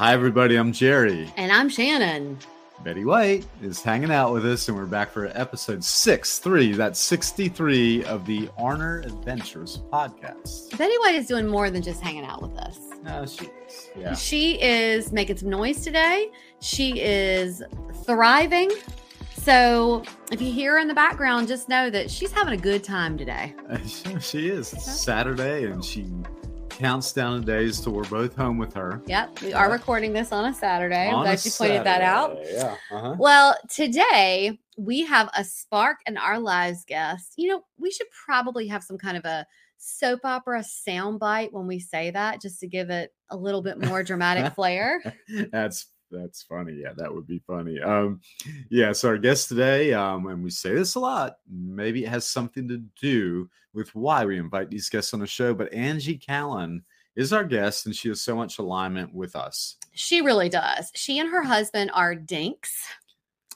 Hi, everybody. I'm Jerry. And I'm Shannon. Betty White is hanging out with us, and we're back for episode six three. That's 63 of the Arner Adventures Podcast. Betty White is doing more than just hanging out with us. No, she is. Yeah. She is making some noise today. She is thriving. So if you hear her in the background, just know that she's having a good time today. she is. It's Saturday, and she counts down the days till we're both home with her. Yep, we are recording this on a Saturday. I'm glad you pointed that out. Yeah. Uh-huh. Well, today we have a spark in our lives guest. You know, we should probably have some kind of a soap opera soundbite when we say that, just to give it a little bit more dramatic flair. that's that's funny. Yeah, that would be funny. Um, yeah. So our guest today, um, and we say this a lot, maybe it has something to do with why we invite these guests on the show. But Angie Callen is our guest, and she has so much alignment with us. She really does. She and her husband are dinks.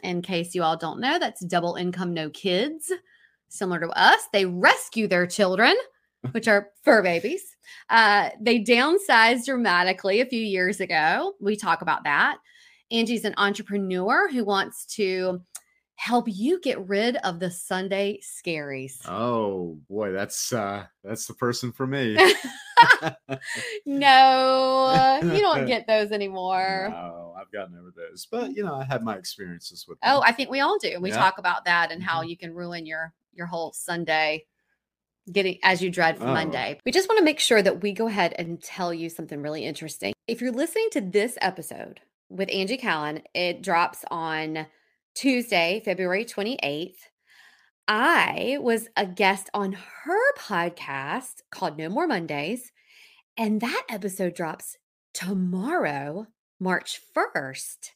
In case you all don't know, that's double income, no kids. Similar to us, they rescue their children, which are fur babies. Uh, they downsized dramatically a few years ago. We talk about that. Angie's an entrepreneur who wants to help you get rid of the Sunday scaries. Oh boy, that's uh, that's the person for me. no, you don't get those anymore. No, I've gotten over those, but you know, I had my experiences with. Oh. I think we all do. We Yeah. talk about that and how Mhm. you can ruin your your whole Sunday getting as you dread for Oh. Monday. We just want to make sure that we go ahead and tell you something really interesting. If you're listening to this episode with Angie Callen, it drops on Tuesday, February 28th. I was a guest on her podcast called No More Mondays, and that episode drops tomorrow, March 1st.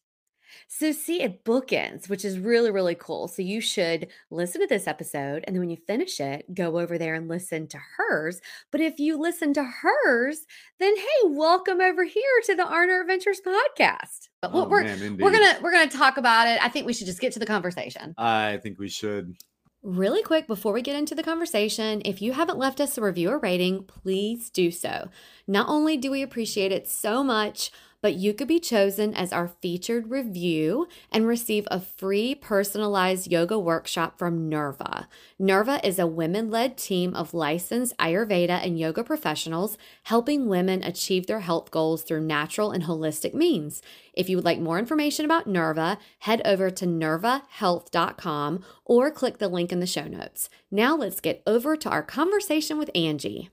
So, see, it bookends, which is really, really cool. So, you should listen to this episode. And then when you finish it, go over there and listen to hers. But if you listen to hers, then hey, welcome over here to the Arner Adventures podcast. But Oh, we're, man, we're gonna we're gonna talk about it. I think we should just get to the conversation. I think we should. Really quick before we get into the conversation, if you haven't left us a review or rating, please do so. Not only do we appreciate it so much, but you could be chosen as our featured review and receive a free personalized yoga workshop from Nerva. Nerva is a women led team of licensed Ayurveda and yoga professionals helping women achieve their health goals through natural and holistic means. If you would like more information about Nerva, head over to nervahealth.com or click the link in the show notes. Now let's get over to our conversation with Angie.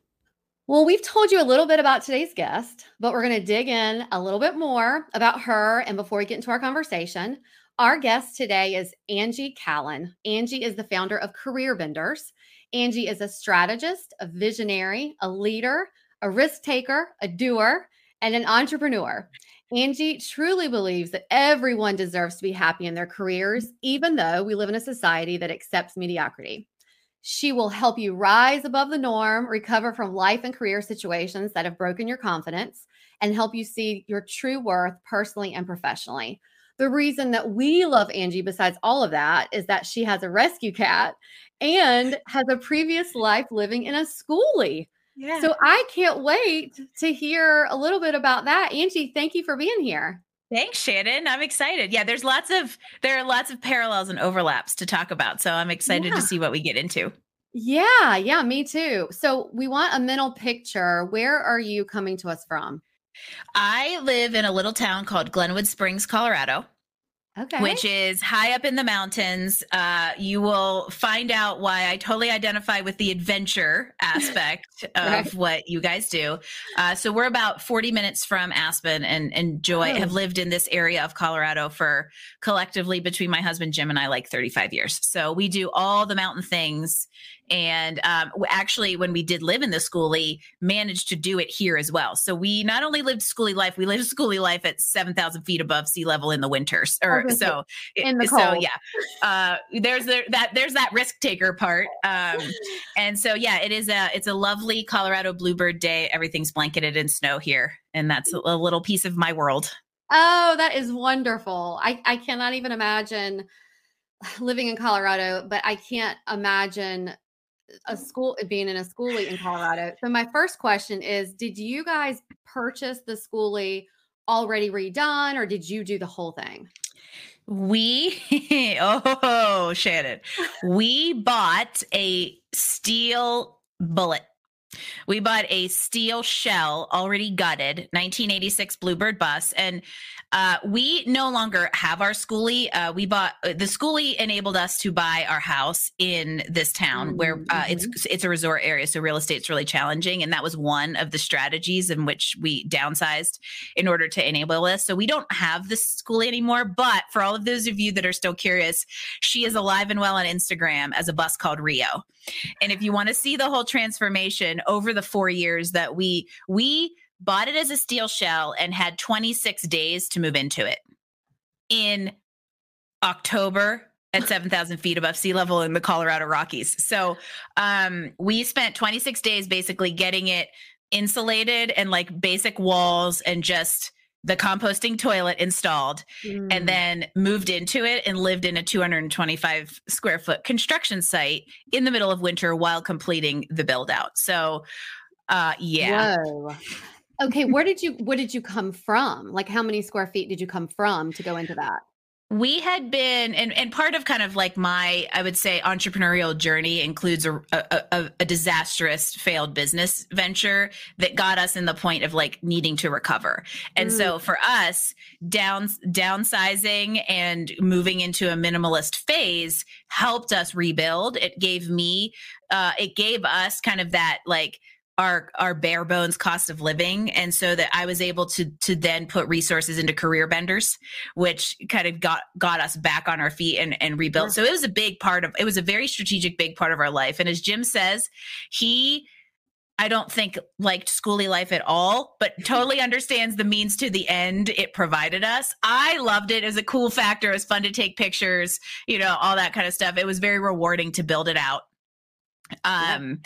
Well, we've told you a little bit about today's guest, but we're going to dig in a little bit more about her. And before we get into our conversation, our guest today is Angie Callen. Angie is the founder of Career Benders. Angie is a strategist, a visionary, a leader, a risk taker, a doer, and an entrepreneur. Angie truly believes that everyone deserves to be happy in their careers, even though we live in a society that accepts mediocrity. She will help you rise above the norm, recover from life and career situations that have broken your confidence, and help you see your true worth personally and professionally. The reason that we love Angie, besides all of that, is that she has a rescue cat and has a previous life living in a schoolie. Yeah. So I can't wait to hear a little bit about that. Angie, thank you for being here. Thanks, Shannon. I'm excited. Yeah, there's lots of there are lots of parallels and overlaps to talk about. So I'm excited Yeah. to see what we get into. Yeah, yeah, me too. So we want a mental picture. Where are you coming to us from? I live in a little town called Glenwood Springs, Colorado. Okay. which is high up in the mountains. Uh, you will find out why I totally identify with the adventure aspect of what you guys do. Uh, so we're about 40 minutes from Aspen and, and Joy Oh. have lived in this area of Colorado for collectively between my husband Jim and I like 35 years. So we do all the mountain things. And um, actually, when we did live in the schoolie, managed to do it here as well. So we not only lived schoolie life, we lived schoolie life at 7,000 feet above sea level in the winters. Or Okay. so In the so cold. yeah, uh, there's the, that there's that risk taker part. Um, and so yeah, it is a it's a lovely Colorado bluebird day. Everything's blanketed in snow here, and that's a, a little piece of my world. Oh, that is wonderful. I, I cannot even imagine living in Colorado, but I can't imagine a mm. school uh, being in a schoolie in Colorado. So my first question is, did you guys purchase the schoolie already redone or did you do the whole thing? We oh Shannon, we bought a steel bullet. We bought a steel shell already gutted 1986 Bluebird bus, and uh, we no longer have our schoolie. Uh, we bought uh, the schoolie enabled us to buy our house in this town where uh, it's it's a resort area, so real estate's really challenging, and that was one of the strategies in which we downsized in order to enable this. So we don't have the schoolie anymore. But for all of those of you that are still curious, she is alive and well on Instagram as a bus called Rio. And if you want to see the whole transformation over the four years that we we bought it as a steel shell and had 26 days to move into it in October at 7,000 feet above sea level in the Colorado Rockies. So um, we spent 26 days basically getting it insulated and like basic walls and just the composting toilet installed Mm. and then moved into it and lived in a 225 square foot construction site in the middle of winter while completing the build out. So uh yeah. Whoa. Okay, where did you where did you come from? Like how many square feet did you come from to go into that? We had been, and, and part of kind of like my, I would say, entrepreneurial journey includes a, a, a, disastrous failed business venture that got us in the point of like needing to recover. And so for us, down downsizing and moving into a minimalist phase helped us rebuild. It gave me, uh, it gave us kind of that like our our bare bones cost of living and so that I was able to to then put resources into career benders which kind of got got us back on our feet and and rebuilt. So it was a big part of it was a very strategic big part of our life and as Jim says, he I don't think liked schoolie life at all, but totally understands the means to the end it provided us. I loved it. It was a cool factor. It was fun to take pictures, you know, all that kind of stuff. It was very rewarding to build it out um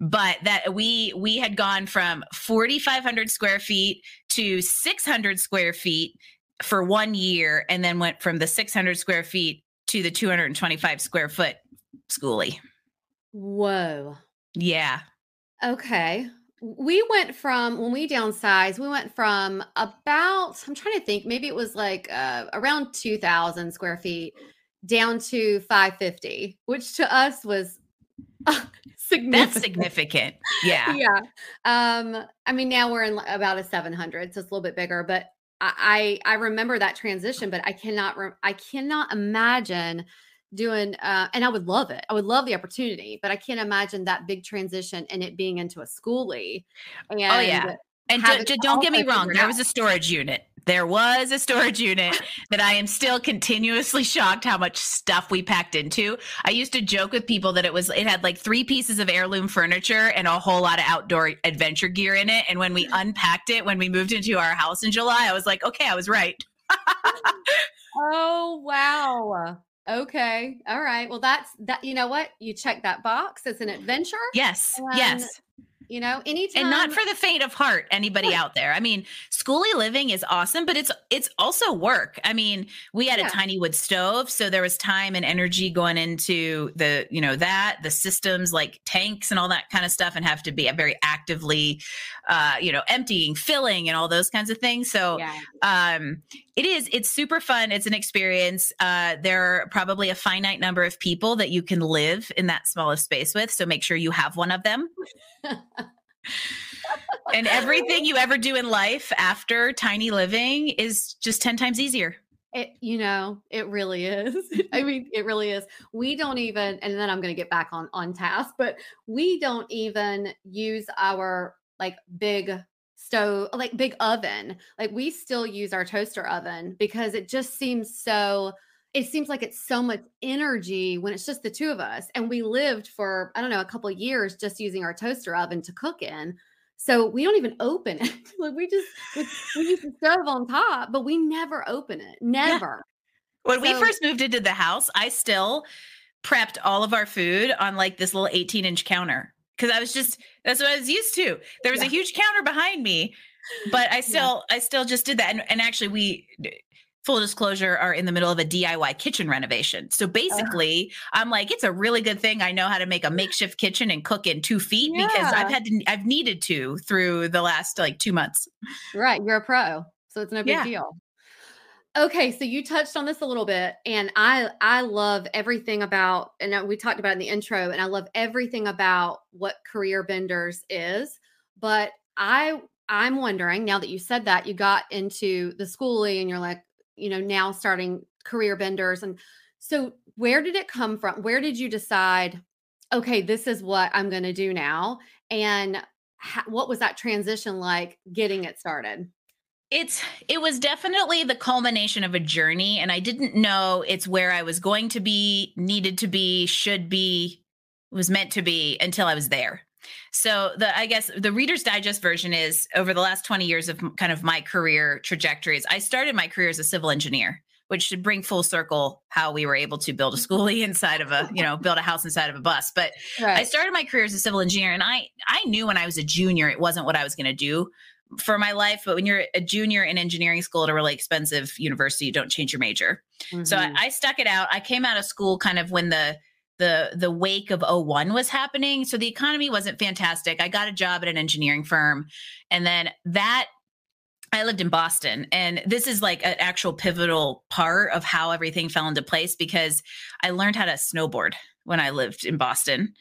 but that we we had gone from 4500 square feet to 600 square feet for one year and then went from the 600 square feet to the 225 square foot schoolie Whoa. yeah Okay. We went from when we downsized, we went from about, I'm trying to think, maybe it was like uh, around 2,000 square feet down to 550, which to us was significant. that's significant yeah Yeah. Um, I mean, now we're in about a 700, so it's a little bit bigger, but I, I remember that transition, but I cannot, re- I cannot imagine doing, uh, and I would love it. I would love the opportunity, but I can't imagine that big transition and it being into a schoolie. And oh yeah and do, do, don't get me wrong there out. was a storage unit there was a storage unit that i am still continuously shocked how much stuff we packed into i used to joke with people that it was it had like three pieces of heirloom furniture and a whole lot of outdoor adventure gear in it and when we unpacked it when we moved into our house in july i was like okay i was right Oh wow. Okay. All right. Well, that's that. You know what? You check that box. It's an adventure. yes yes You know, anytime. and not for the faint of heart anybody out there i mean schoolie living is awesome but it's it's also work i mean we had Yeah. a tiny wood stove so there was time and energy going into the you know that the systems like tanks and all that kind of stuff and have to be very actively uh you know emptying filling and all those kinds of things so Yeah. um it is it's super fun it's an experience uh there are probably a finite number of people that you can live in that smallest space with so make sure you have one of them and everything you ever do in life after tiny living is just 10 times easier It, you know, it really is. I mean, it really is. We don't even, and then I'm going to get back on on task, but we don't even use our like big stove, like big oven. Like we still use our toaster oven because it just seems so. It seems like it's so much energy when it's just the two of us, and we lived for I don't know a couple years just using our toaster oven to cook in. So we don't even open it. like we just we, we use the stove on top, but we never open it. Never. Yeah. When so, we first moved into the house, I still prepped all of our food on like this little 18 inch counter because I was just that's what I was used to. There was yeah. a huge counter behind me, but I still yeah. I still just did that. And, and actually, we full disclosure are in the middle of a DIY kitchen renovation. So basically, I'm like, it's a really good thing I know how to make a makeshift kitchen and cook in two feet yeah. because I've had to, I've needed to through the last like two months. Right. You're a pro. So it's no big yeah. deal. Okay, so you touched on this a little bit, and I I love everything about, and we talked about in the intro, and I love everything about what career benders is. But I I'm wondering now that you said that you got into the schooling, and you're like, you know, now starting career benders. And so, where did it come from? Where did you decide, okay, this is what I'm going to do now? And ha- what was that transition like getting it started? It's it was definitely the culmination of a journey and I didn't know it's where I was going to be, needed to be, should be, was meant to be until I was there. So the I guess the Reader's Digest version is over the last 20 years of kind of my career trajectories. I started my career as a civil engineer, which should bring full circle how we were able to build a schoolie inside of a, you know, build a house inside of a bus. But right. I started my career as a civil engineer and I I knew when I was a junior it wasn't what I was going to do for my life but when you're a junior in engineering school at a really expensive university you don't change your major mm-hmm. so I, mm-hmm. I, stuck it out i came out of school kind of when the the the wake of 01 was happening. So the economy wasn't fantastic. I got a job at an engineering firm and then that I lived in Boston, and this is like an actual pivotal part of how everything fell into place because I learned how to snowboard when I lived in Boston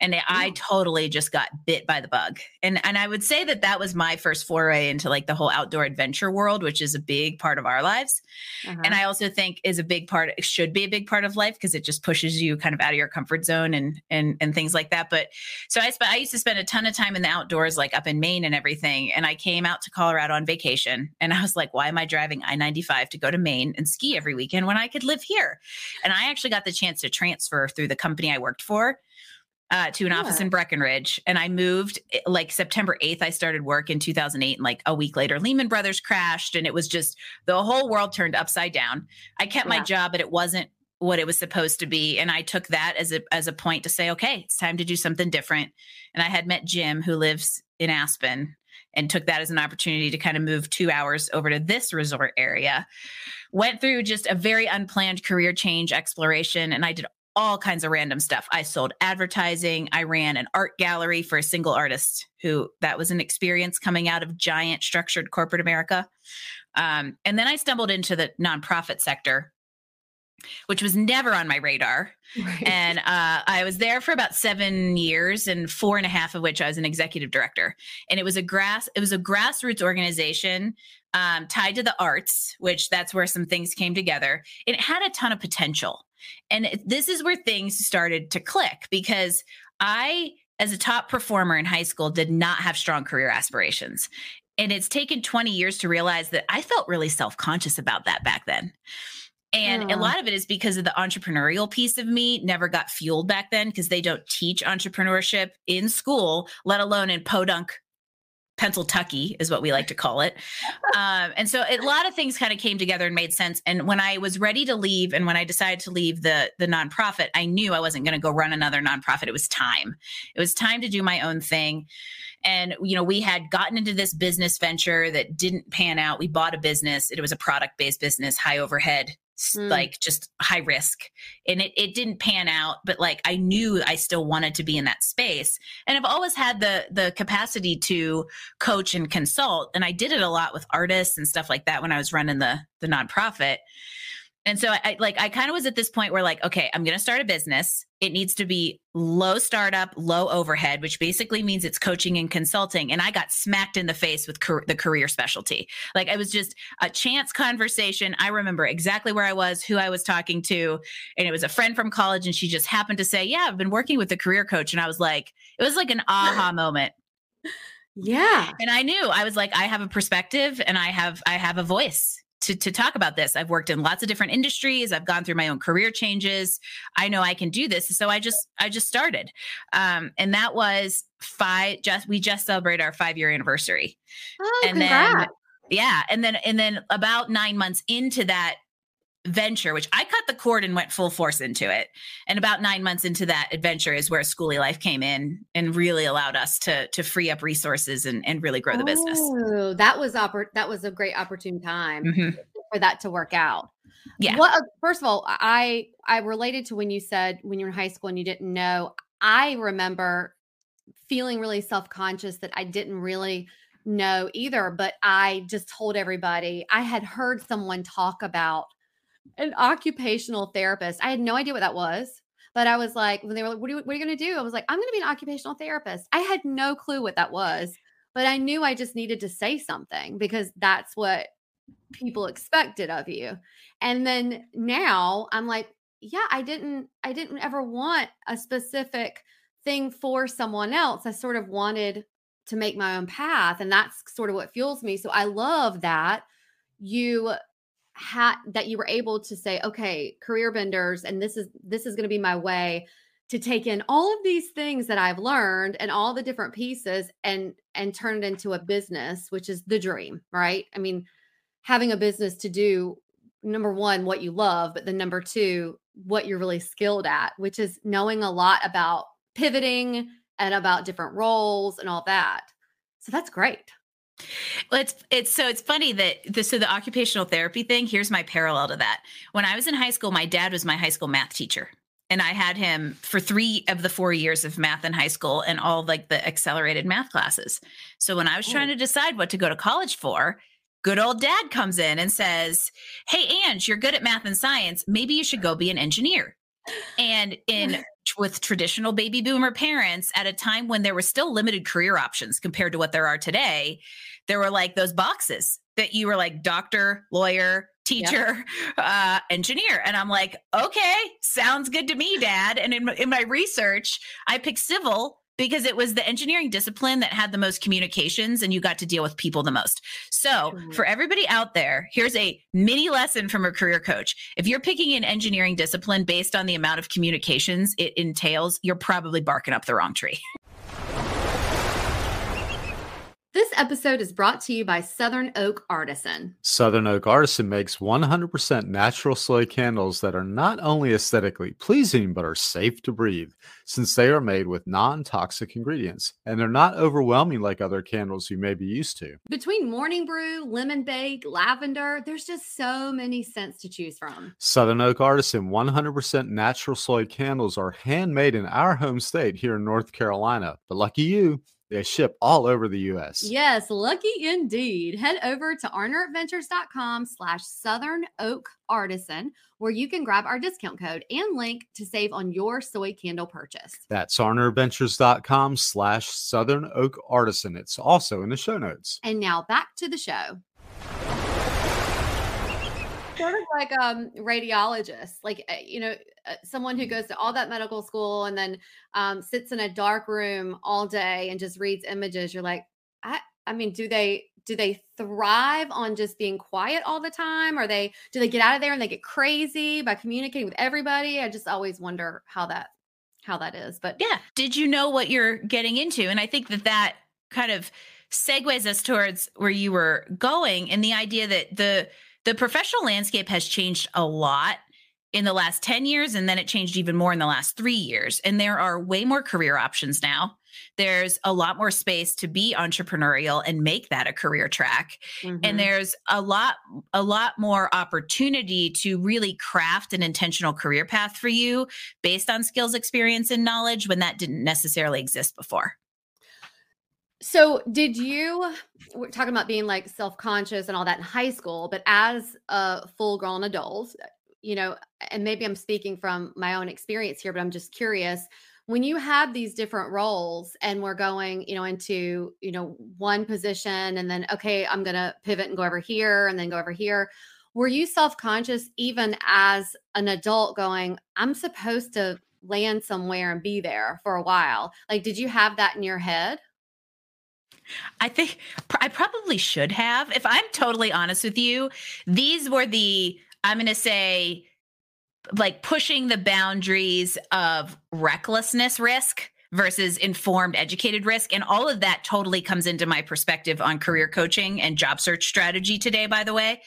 and I totally just got bit by the bug. And and I would say that that was my first foray into like the whole outdoor adventure world, which is a big part of our lives. Uh-huh. And I also think is a big part should be a big part of life because it just pushes you kind of out of your comfort zone and and and things like that. But so I spent I used to spend a ton of time in the outdoors like up in Maine and everything. And I came out to Colorado on vacation and I was like, why am I driving I-95 to go to Maine and ski every weekend when I could live here? And I actually got the chance to transfer through the company I worked for uh, to an yeah. office in Breckenridge. And I moved eh, like September 8th. I started work in 2008. And like a week later, Lehman Brothers crashed. And it was just the whole world turned upside down. I kept yeah. my job, but it wasn't what it was supposed to be. And I took that as a, as a point to say, okay, it's time to do something different. And I had met Jim, who lives in Aspen, and took that as an opportunity to kind of move two hours over to this resort area. Went through just a very unplanned career change exploration. And I did all kinds of random stuff. I sold advertising. I ran an art gallery for a single artist who that was an experience coming out of giant structured corporate America. Um, and then I stumbled into the nonprofit sector, which was never on my radar. Right. And uh, I was there for about seven years, and four and a half of which I was an executive director. And it was a grass, it was a grassroots organization um, tied to the arts, which that's where some things came together. It had a ton of potential. And this is where things started to click because I, as a top performer in high school, did not have strong career aspirations. And it's taken 20 years to realize that I felt really self conscious about that back then. And a mm. lot of it is because of the entrepreneurial piece of me never got fueled back then because they don't teach entrepreneurship in school, let alone in podunk Pennsylvania is what we like to call it. Um, and so a lot of things kind of came together and made sense. And when I was ready to leave, and when I decided to leave the the nonprofit, I knew I wasn't going to go run another nonprofit. It was time. It was time to do my own thing. And you know, we had gotten into this business venture that didn't pan out. We bought a business. It was a product based business, high overhead mm. like just high risk. And it, it didn't pan out but like i knew i still wanted to be in that space. And i've always had the the capacity to coach and consult and i did it a lot with artists and stuff like that when i was running the the nonprofit And so I like I kind of was at this point where like, okay, I'm going to start a business. It needs to be low startup, low overhead, which basically means it's coaching and consulting. And I got smacked in the face with car- the career specialty. Like it was just a chance conversation. I remember exactly where I was, who I was talking to, and it was a friend from college and she just happened to say, "Yeah, I've been working with a career coach." And I was like, it was like an aha moment. Yeah. And I knew I was like, I have a perspective and I have I have a voice to, to talk about this. I've worked in lots of different industries. I've gone through my own career changes. I know I can do this. So I just I just started. Um, and that was five just we just celebrated our five year anniversary. Oh, and congrats. then yeah. And then and then about nine months into that venture, which I cut the cord and went full force into it. And about nine months into that adventure is where Schoolie Life came in and really allowed us to to free up resources and, and really grow the business. Oh, that was oppor- that was a great opportune time Mhm. for that to work out. Yeah. What uh, first of all, I I related to when you said when you were in high school and you didn't know. I remember feeling really self-conscious that I didn't really know either, but I just told everybody I had heard someone talk about an occupational therapist. I had no idea what that was. But I was like, when they were like, what are you, what are you going to do? I was like, I'm going to be an occupational therapist. I had no clue what that was, but I knew I just needed to say something because that's what people expected of you. And then now I'm like, yeah, I didn't I didn't ever want a specific thing for someone else. I sort of wanted to make my own path and that's sort of what fuels me. So I love that you had that you were able to say, okay, Career Benders, and this is this is going to be my way to take in all of these things that I've learned and all the different pieces and and turn it into a business, which is the dream, right? I mean, having a business to do number one what you love but then number two what you're really skilled at which is knowing a lot about pivoting and about different roles and all that so that's great Well, it's it's so it's funny that the so the occupational therapy thing. Here's my parallel to that. When I was in high school, my dad was my high school math teacher, and I had him for three of the four years of math in high school and all like the accelerated math classes. So when I was trying Oh. to decide what to go to college for, good old dad comes in and says, "Hey, Ange, you're good at math and science. Maybe you should go be an engineer." And in with traditional baby boomer parents at a time when there were still limited career options compared to what there are today, there were like those boxes that you were like doctor, lawyer, teacher, uh, engineer. And I'm like, okay, sounds good to me, dad. And in, my- in my research, I picked civil because it was the engineering discipline that had the most communications and you got to deal with people the most. So, Sure. for everybody out there, here's a mini lesson from a career coach. If you're picking an engineering discipline based on the amount of communications it entails, you're probably barking up the wrong tree. this episode is brought to you by southern oak artisan Southern Oak Artisan makes 100% natural soy candles that are not only aesthetically pleasing but are safe to breathe, since they are made with non toxic ingredients and they're not overwhelming like other candles you may be used to. between morning brew lemon bake lavender there's just so many scents to choose from Southern Oak Artisan 100% natural soy candles are handmade in our home state here in North Carolina, but lucky you, they ship all over the U.S. Yes, lucky indeed. Head over to arneradventures.com slash Southern Oak Artisan, where you can grab our discount code and link to save on your soy candle purchase. That's arneradventures.com slash Southern Oak Artisan. It's also in the show notes. And now back to the show. Sort of like um radiologist, like uh, you know, uh, someone who goes to all that medical school and then um, sits in a dark room all day and just reads images. You're like, I, I mean, do they do they thrive on just being quiet all the time? Or they do they get out of there and they get crazy by communicating with everybody? I just always wonder how that how that is. But Yeah. Did you know what you're getting into? And I think that that kind of segues us towards where you were going and the idea that the the professional landscape has changed a lot in the last 10 years and then it changed even more in the last 3 years. And there are way more career options now. There's a lot more space to be entrepreneurial and make that a career track. Mhm. and there's a lot a lot more opportunity to really craft an intentional career path for you based on skills experience and knowledge when that didn't necessarily exist before So, did you? We're talking about being like self conscious and all that in high school, but as a full grown adult, uh, you know, and maybe I'm speaking from my own experience here, but I'm just curious when you have these different roles and we're going you know into you know one position and then okay i'm going to pivot and go over here and then go over here were you self-conscious even as an adult going i'm supposed to land somewhere and be there for a while like did you have that in your head I think I probably should have. If I'm totally honest with you, these were the, I'm going to say, like pushing the boundaries of recklessness risk versus informed educated risk. And all of that totally comes into my perspective on career coaching and job search strategy today by the way.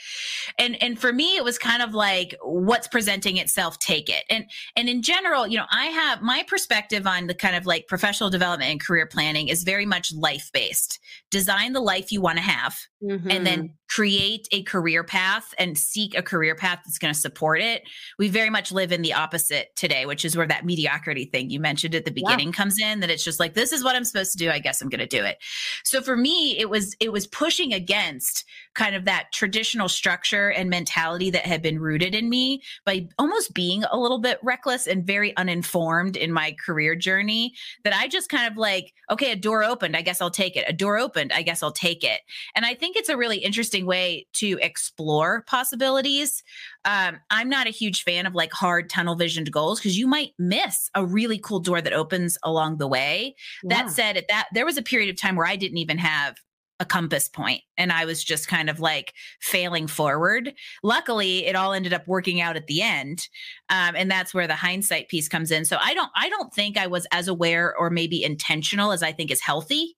And and for me it was kind of like what's presenting itself take it. And and in general you know i have my perspective on the kind of like professional development and career planning is very much life based design the life you want to have mm-hmm. and then mm-hmm create a career path and seek a career path that's going to support it. We very much live in the opposite today, which is where that mediocrity thing you mentioned at the beginning yeah. comes in that it's just like this is what I'm supposed to do, I guess I'm going to do it. So for me, it was it was pushing against kind of that traditional structure and mentality that had been rooted in me by almost being a little bit reckless and very uninformed in my career journey that I just kind of like, okay, a door opened, I guess I'll take it. A door opened, I guess I'll take it. And I think it's a really interesting way to explore possibilities. Um, I'm not a huge fan of like hard tunnel visioned goals because you might miss a really cool door that opens along the way. Yeah. That said, at that there was a period of time where I didn't even have a compass point and I was just kind of like failing forward. Luckily, it all ended up working out at the end. Um, and that's where the hindsight piece comes in. So I don't I don't think I was as aware or maybe intentional as I think is healthy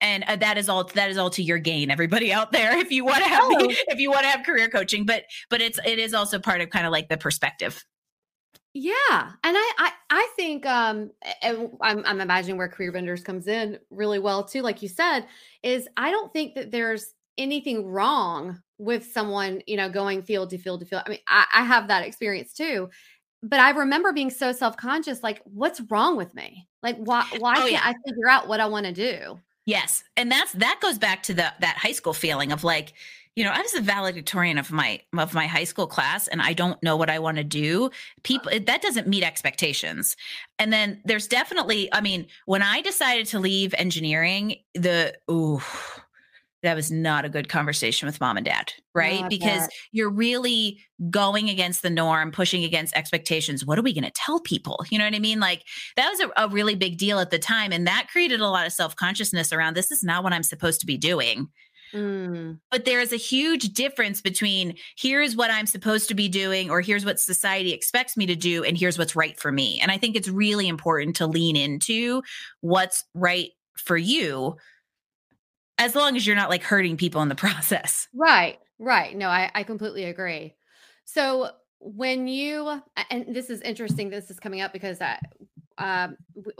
and uh, that is all that is all to your gain everybody out there if you want to have oh. if you want to have career coaching but but it's it is also part of kind of like the perspective yeah and i i, I think um and I'm, I'm imagining where Career Benders comes in really well too like you said is i don't think that there's anything wrong with someone you know going field to field to field i mean i, I have that experience too but I remember being so self conscious, like, what's wrong with me? Like, why why oh, can't yeah. I figure out what I want to do? Yes. And that's that goes back to the that high school feeling of like, you know, I was a valedictorian of my of my high school class and I don't know what I want to do. People that doesn't meet expectations. And then there's definitely, I mean, when I decided to leave engineering, the ooh that was not a good conversation with mom and dad, right? Not because that. you're really going against the norm, pushing against expectations. What are we going to tell people? You know what I mean? Like that was a, a, really big deal at the time. And that created a lot of self consciousness around this is not what I'm supposed to be doing. Mm. But there is a huge difference between here's what I'm supposed to be doing, or here's what society expects me to do, and here's what's right for me. And I think it's really important to lean into what's right for you as long as you're not like hurting people in the process. Right. Right. No, I, I completely agree. So when you and this is interesting, this is coming up because I um,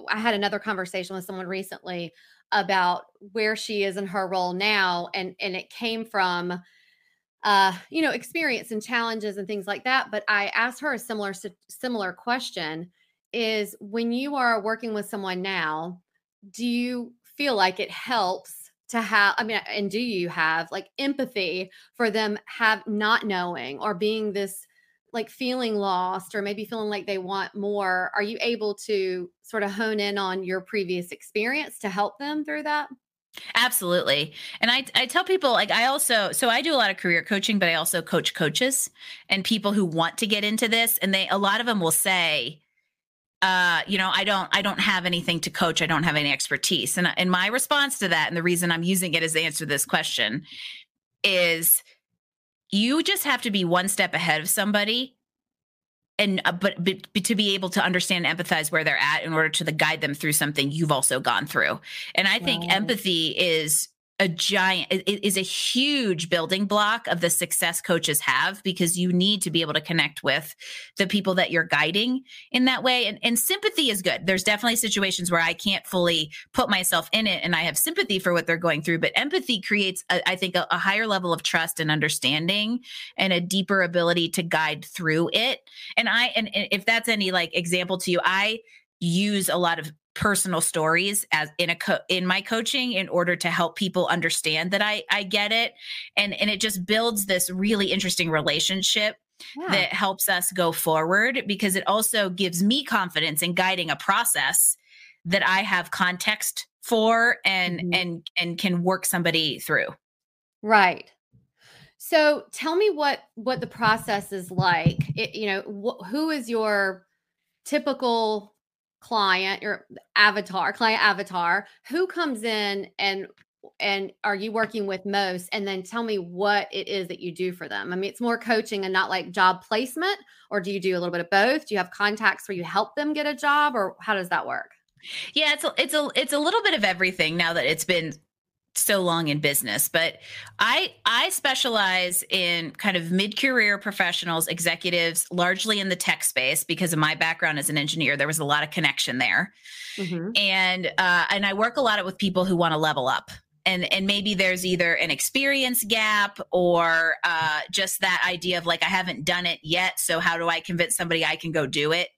I had another conversation with someone recently about where she is in her role now, and and it came from uh you know experience and challenges and things like that but i asked her a similar similar question is when you are working with someone now do you feel like it helps to have i mean and do you have like empathy for them have not knowing or being this like feeling lost or maybe feeling like they want more are you able to sort of hone in on your previous experience to help them through that Absolutely. And I, I tell people like I also so I do a lot of career coaching, but I also coach coaches and people who want to get into this. And they a lot of them will say, uh, you know, I don't, I don't have anything to coach. I don't have any expertise. And, and my response to that, and the reason I'm using it as the answer to this question is you just have to be one step ahead of somebody and uh, but, but, but to be able to understand and empathize where they're at in order to the, guide them through something you've also gone through and i think empathy is a giant it is a huge building block of the success coaches have because you need to be able to connect with the people that you're guiding in that way. And, and sympathy is good. There's definitely situations where i can't fully put myself in it and i have sympathy for what they're going through but empathy creates a, I think a, a higher level of trust and understanding and a deeper ability to guide through it. And i and, and if that's any like example to you i use a lot of personal stories as in a co- in my coaching in order to help people understand that I I get it and and it just builds this really interesting relationship yeah. that helps us go forward because it also gives me confidence in guiding a process that I have context for and mm-hmm. and and can work somebody through. Right. So tell me what what the process is like. It, you know, wh- who is your typical client, your avatar, client avatar? Who comes in and and are you working with most? And then tell me what it is that you do for them. I mean, it's more coaching and not like job placement, or do you do a little bit of both? Do you have contacts where you help them get a job, or how does that work? Yeah, it's a, it's a it's a little bit of everything now that it's been so long in business but i i specialize in kind of mid-career professionals executives largely in the tech space because of my background as an engineer there was a lot of connection there. Mm-hmm. and uh, and i work a lot with people who want to level up. And and maybe there's either an experience gap or uh, just that idea of like i haven't done it yet so how do i convince somebody i can go do it?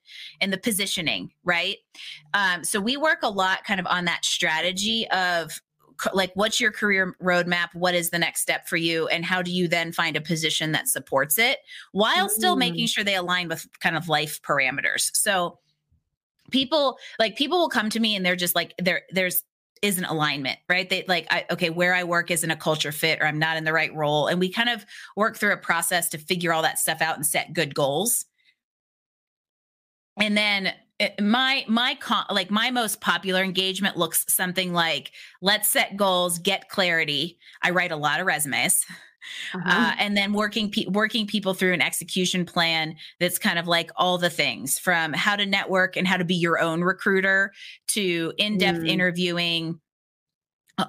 And the positioning right? Um, so we work a lot kind of on that strategy of like what's your career roadmap what is the next step for you and how do you then find a position that supports it while mm-hmm. still making mm. sure they align with kind of life parameters so people like people will come to me and they're just like there there's isn't alignment, right? They like, I, okay, where I work isn't a culture fit or I'm not in the right role. And we kind of work through a process to figure all that stuff out and set good goals. And then my my con- like my most popular engagement looks something like let's set goals get clarity i write a lot of resumes uh-huh. uh, and then working pe- working people through an execution plan that's kind of like all the things from how to network and how to be your own recruiter to in-depth mm. interviewing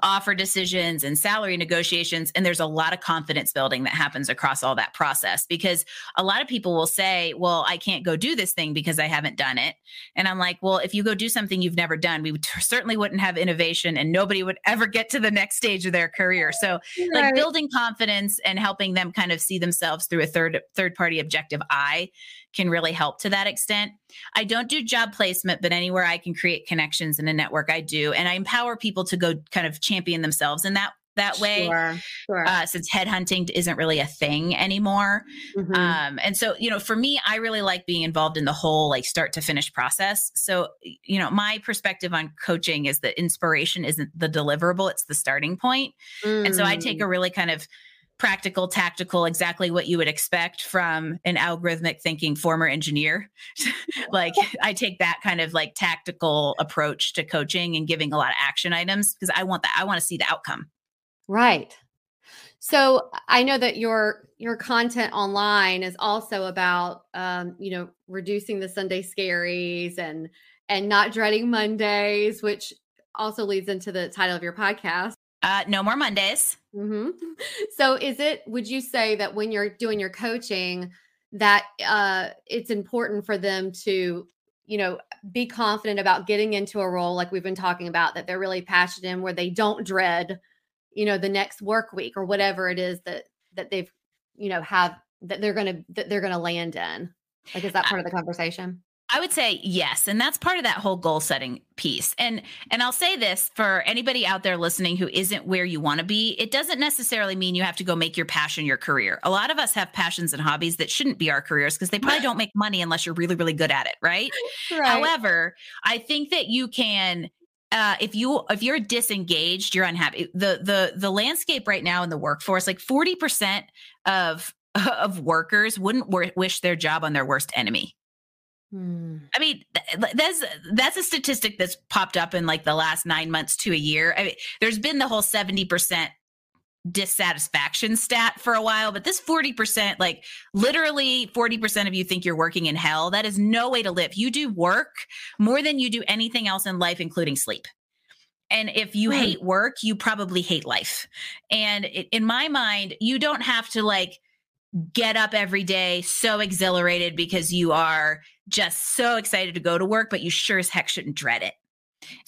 offer decisions and salary negotiations and there's a lot of confidence building that happens across all that process because a lot of people will say well i can't go do this thing because i haven't done it and i'm like well if you go do something you've never done we would, certainly wouldn't have innovation and nobody would ever get to the next stage of their career so right. like building confidence and helping them kind of see themselves through a third third party objective eye can really help to that extent. I don't do job placement, but anywhere I can create connections in a network, I do. And I empower people to go kind of champion themselves in that that way sure, sure. Uh, since headhunting isn't really a thing anymore mm-hmm. um, and so you know for me i really like being involved in the whole like start to finish process so you know my perspective on coaching is that inspiration isn't the deliverable it's the starting point mm. and so i take a mm. really kind of practical, tactical, exactly what you would expect from an algorithmic thinking former engineer. like I take that kind of like tactical approach to coaching and giving a lot of action items because I want that. I want to see the outcome. Right. So I know that your your content online is also about um, you know reducing the Sunday scaries and and not dreading Mondays, which also leads into the title of your podcast. Uh, no more Mondays. Mm-hmm. So, is it? Would you say that when you're doing your coaching, that uh, it's important for them to, you know, be confident about getting into a role like we've been talking about that they're really passionate in, where they don't dread, you know, the next work week or whatever it is that that they've, you know, have that they're gonna that they're gonna land in. Like, is that part of the conversation? I would say yes, and that's part of that whole goal setting piece. And and I'll say this for anybody out there listening who isn't where you want to be, it doesn't necessarily mean you have to go make your passion your career. A lot of us have passions and hobbies that shouldn't be our careers because they probably don't make money unless you're really really good at it, right? right. However, I think that you can uh, if you if you're disengaged, you're unhappy. The the the landscape right now in the workforce, like 40% of of workers wouldn't w- wish their job on their worst enemy. Hmm. I mean, that's that's a statistic that's popped up in like the last nine months to a year. I mean, there's been the whole seventy percent dissatisfaction stat for a while, but this forty percent, like literally forty percent of you think you're working in hell. That is no way to live. You do work more than you do anything else in life, including sleep. And if you hmm. hate work, you probably hate life. And in my mind, you don't have to like get up every day so exhilarated because you are just so excited to go to work, but you sure as heck shouldn't dread it.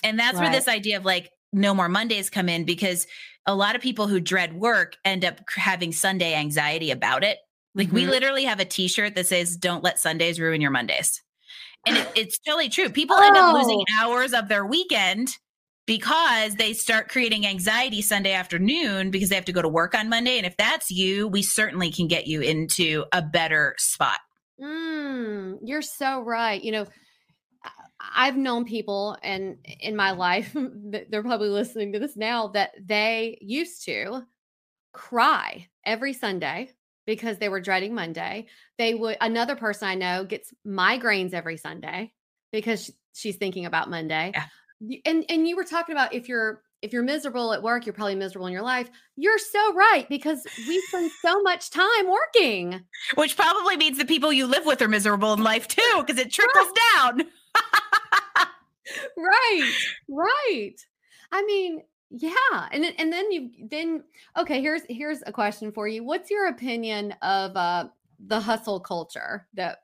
And that's right. where this idea of like no more Mondays come in because a lot of people who dread work end up having Sunday anxiety about it. Like mm-hmm. we literally have a t-shirt that says don't let Sundays ruin your Mondays. And it, it's totally true. People oh. end up losing oh. hours of their weekend because they start creating anxiety Sunday afternoon because they have to go to work on Monday. And if that's you, we certainly can get you into a better spot. Mm, you're so right. You know, I've known people and in my life, they're probably listening to this now, that they used to cry every Sunday because they were dreading Monday. They would, another person I know gets migraines every Sunday because she's thinking about Monday. Yeah. And and you were talking about if you're if you're miserable at work, you're probably miserable in your life. You're so right because we spend so much time working. Which probably means the people you live with are miserable in life too, because it trickles down. right. Right. I mean, yeah. And and then you then okay, here's here's a question for you. What's your opinion of uh the hustle culture that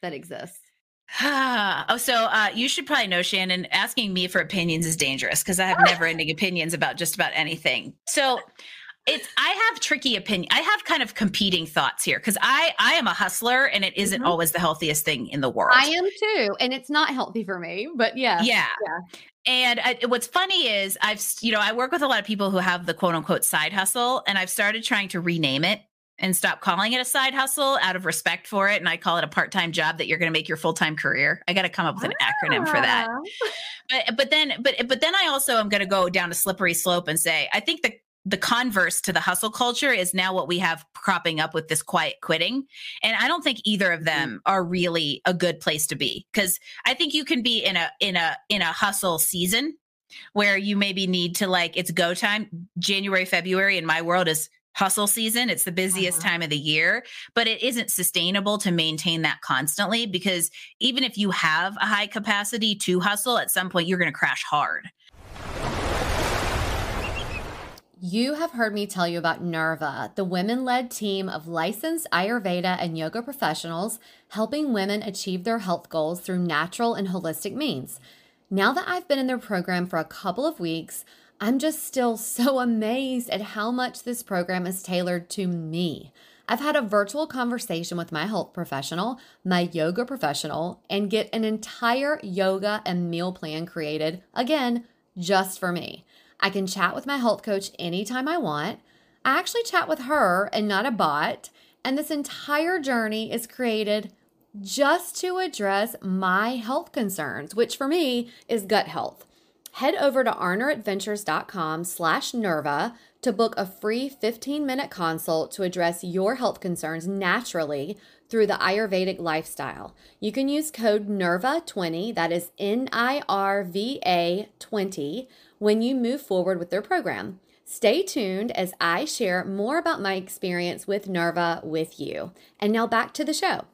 that exists? oh, so uh, you should probably know, Shannon. Asking me for opinions is dangerous because I have never-ending opinions about just about anything. So it's I have tricky opinion. I have kind of competing thoughts here because I I am a hustler and it isn't mm-hmm. always the healthiest thing in the world. I am too, and it's not healthy for me. But yeah, yeah. yeah. And I, what's funny is I've you know I work with a lot of people who have the quote unquote side hustle, and I've started trying to rename it and stop calling it a side hustle out of respect for it. And I call it a part time job that you're going to make your full time career. I got to come up with an ah. acronym for that. Ah. But but then but but then I also am going to go down a slippery slope and say I think the the converse to the hustle culture is now what we have cropping up with this quiet quitting. And I don't think either of mm. them are really a good place to be because I think you can be in a in a in a hustle season where you maybe need to like it's go time. January, February in my world is hustle season. It's the busiest uh-huh. time of the year, but it isn't sustainable to maintain that constantly because even if you have a high capacity to hustle, at some point you're going to crash hard. You have heard me tell you about Nirva, the women led team of licensed Ayurveda and yoga professionals helping women achieve their health goals through natural and holistic means. Now that I've been in their program for a couple of weeks, I'm just still so amazed at how much this program is tailored to me. I've had a virtual conversation with my health professional, my yoga professional, and get an entire yoga and meal plan created, again, just for me. I can chat with my health coach anytime I want. I actually chat with her and not a bot. And this entire journey is created just to address my health concerns, which for me is gut health. Head over to arneradventures.com slash Nirva to book a free 15-minute consult to address your health concerns naturally through the Ayurvedic lifestyle. You can use code nirva20 that is N-I-R-V-A 20, when you move forward with their program. Stay tuned as I share more about my experience with Nirva with you. And now back to the show.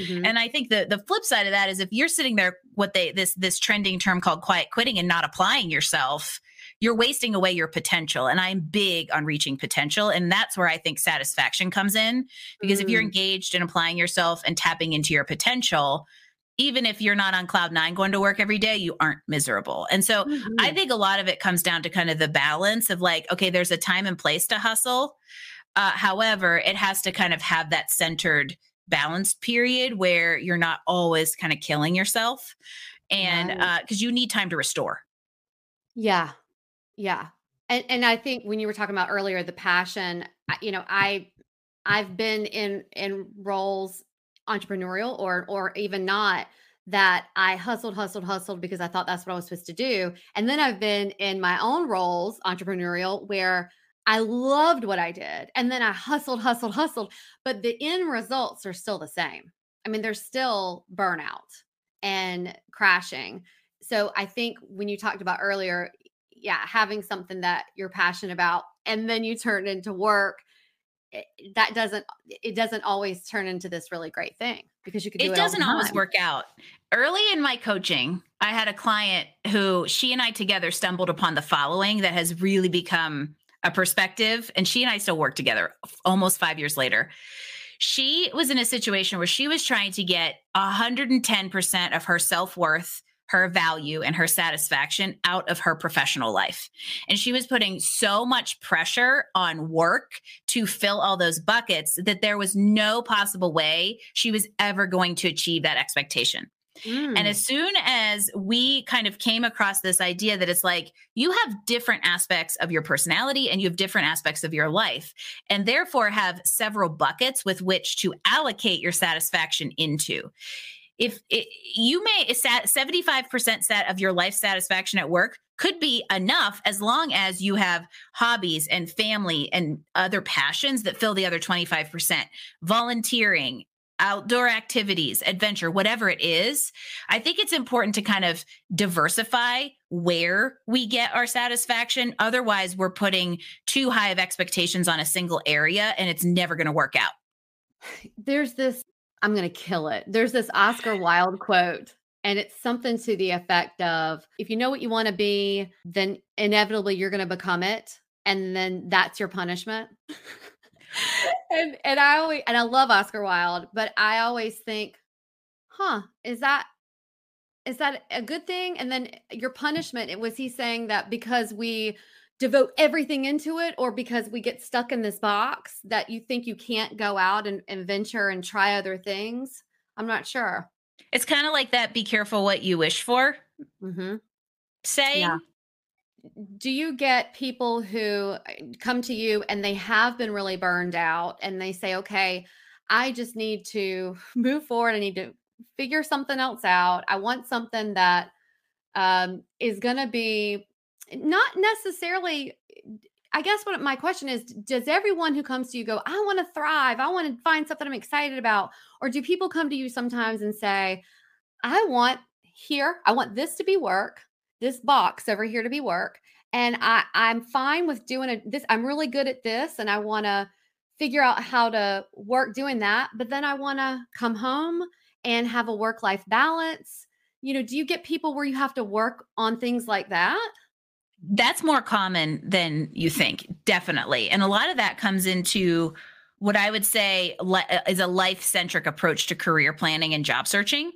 Mm-hmm. And I think the the flip side of that is if you're sitting there what they this this trending term called quiet quitting and not applying yourself, you're wasting away your potential. And I'm big on reaching potential. And that's where I think satisfaction comes in. Because mm. if you're mm. engaged in applying yourself and tapping into your potential, even if you're not on cloud nine going to work every day, you aren't miserable. And so mm-hmm. I think a lot of it comes down to kind of the balance of like, okay, there's a time and place to hustle. Uh, however, it has to kind of have that centered, balanced period where you're not always kind of killing yourself. And because right. uh, you need time to restore. Yeah. Yeah. And, and I think when you were talking about earlier, the passion, you know, I, I've been in, in roles entrepreneurial or or even not that I hustled, hustled, hustled because I thought that's what I was supposed to do. And then I've been in my own roles, entrepreneurial, where I loved what I did. And then I hustled, hustled, hustled, but the end results are still the same. I mean, there's still burnout and crashing. So I think when you talked about earlier, yeah, having something that you're passionate about and then you turn it into work that doesn't it doesn't always turn into this really great thing because you could do it, it doesn't always work out early in my coaching i had a client who she and i together stumbled upon the following that has really become a perspective and she and i still work together almost five years later she was in a situation where she was trying to get 110% of her self-worth her value and her satisfaction out of her professional life. And she was putting so much pressure on work to fill all those buckets that there was no possible way she was ever going to achieve that expectation. Mm. And as soon as we kind of came across this idea that it's like you have different aspects of your personality and you have different aspects of your life, and therefore have several buckets with which to allocate your satisfaction into. If it, you may 75% set of your life satisfaction at work could be enough as long as you have hobbies and family and other passions that fill the other 25%. Volunteering, outdoor activities, adventure, whatever it is, I think it's important to kind of diversify where we get our satisfaction. Otherwise, we're putting too high of expectations on a single area and it's never going to work out. There's this, I'm going to kill it. There's this Oscar Wilde quote. And it's something to the effect of if you know what you want to be, then inevitably you're going to become it. And then that's your punishment. and and I always and I love Oscar Wilde, but I always think, huh, is that is that a good thing? And then your punishment, it was he saying that because we devote everything into it or because we get stuck in this box that you think you can't go out and, and venture and try other things? I'm not sure. It's kind of like that be careful what you wish for. Mm-hmm. Saying. Yeah do you get people who uh, come to you and they have been really burned out and they say, okay, I just need to move forward. I need to figure something else out. I want something that um, is going to be not necessarily. I guess what my question is Does everyone who comes to you go, I want to thrive? I want to find something I'm excited about? Or do people come to you sometimes and say, I want here, I want this to be work this box over here to be work and i i'm fine with doing a, this i'm really good at this and i want to figure out how to work doing that but then i want to come home and have a work life balance. You know do you get people where you have to work on things like that? That's more common than you think definitely and a lot of that comes into what i would say uh, is a life centric approach to career planning and job searching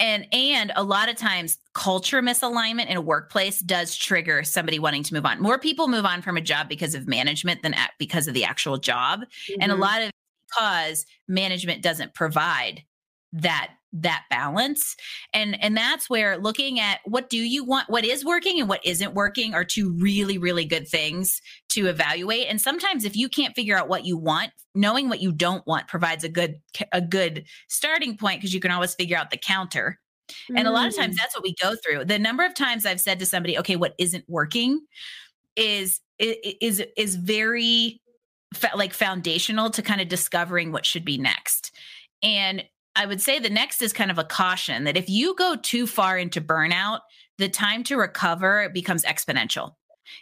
and and a lot of times culture misalignment in a workplace does trigger somebody wanting to move on more people move on from a job because of management than because of the actual job mm-hmm. and a mm-hmm. lot of because management doesn't provide that that balance and and that's where looking at what do you want what is working and what isn't working are two really really good things to evaluate and sometimes if you can't figure out what you want knowing what you don't want provides a good a good starting point because you can always figure out the counter and a lot of times mm. that's what we go through the number of times i've said to somebody okay what isn't working is is is very like foundational to kind of discovering what should be next and I would say the next is kind of a caution that if you go too far into burnout, the time to recover becomes exponential.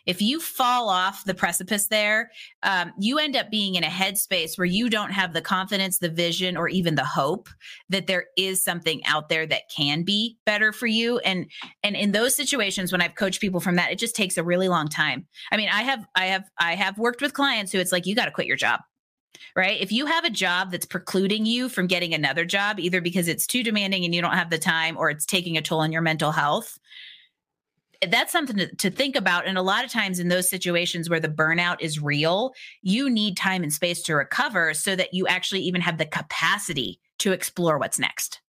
If you fall off the precipice there, um, you end up being in a headspace where you don't have the confidence, the vision, or even the hope that there is something out there that can be better for you. And and in those situations, when I've coached people from that, it just takes a really long time. I mean, I have I have I have worked with clients who it's like you got to quit your job right? If you have a job that's precluding you from getting another job, either because it's too demanding and you don't have the time or it's taking a toll on your mental health, that's something to, to, think about. And a lot of times in those situations where the burnout is real, you need time and space to recover so that you actually even have the capacity to explore what's next.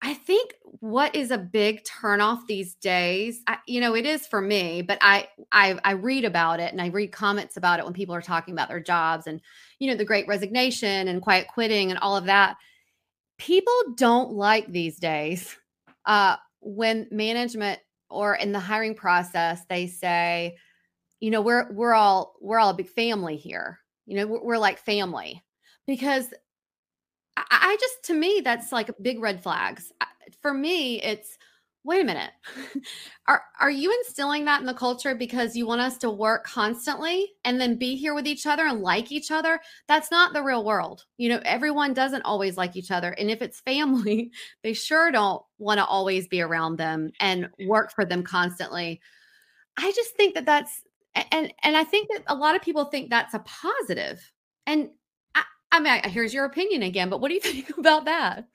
I think what is a big turnoff these days, I, you know, it is for me, but I, I I read about it and I read comments about it when people are talking about their jobs and you know the great resignation and quiet quitting and all of that. People don't like these days uh, when management or in the hiring process they say, you know, we're we're all we're all a big family here. You know, we're, we're like family because I just to me that's like big red flags. For me, it's wait a minute. are are you instilling that in the culture because you want us to work constantly and then be here with each other and like each other? That's not the real world. You know, everyone doesn't always like each other. And if it's family, they sure don't want to always be around them and work for them constantly. I just think that that's and and I think that a lot of people think that's a positive. And I mean, here's your opinion again, but what do you think about that?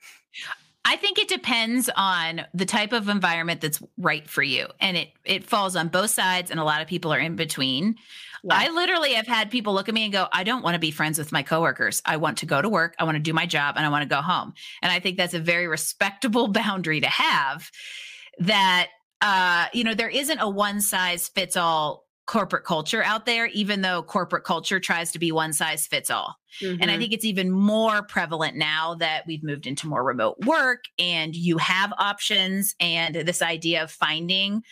I think it depends on the type of environment that's right for you. And it it falls on both sides and a lot of people are in between. Yeah. I literally have had people look at me and go, I don't want to be friends with my coworkers. I want to go to work, I want to do my job, and I want to go home. And I think that's a very respectable boundary to have that uh, you know, there isn't a one size fits all corporate culture out there, even though corporate culture tries to be one size fits all. Mm-hmm. And I mm-hmm. think it's even more prevalent now that we've moved into more remote work and you have options and this idea of finding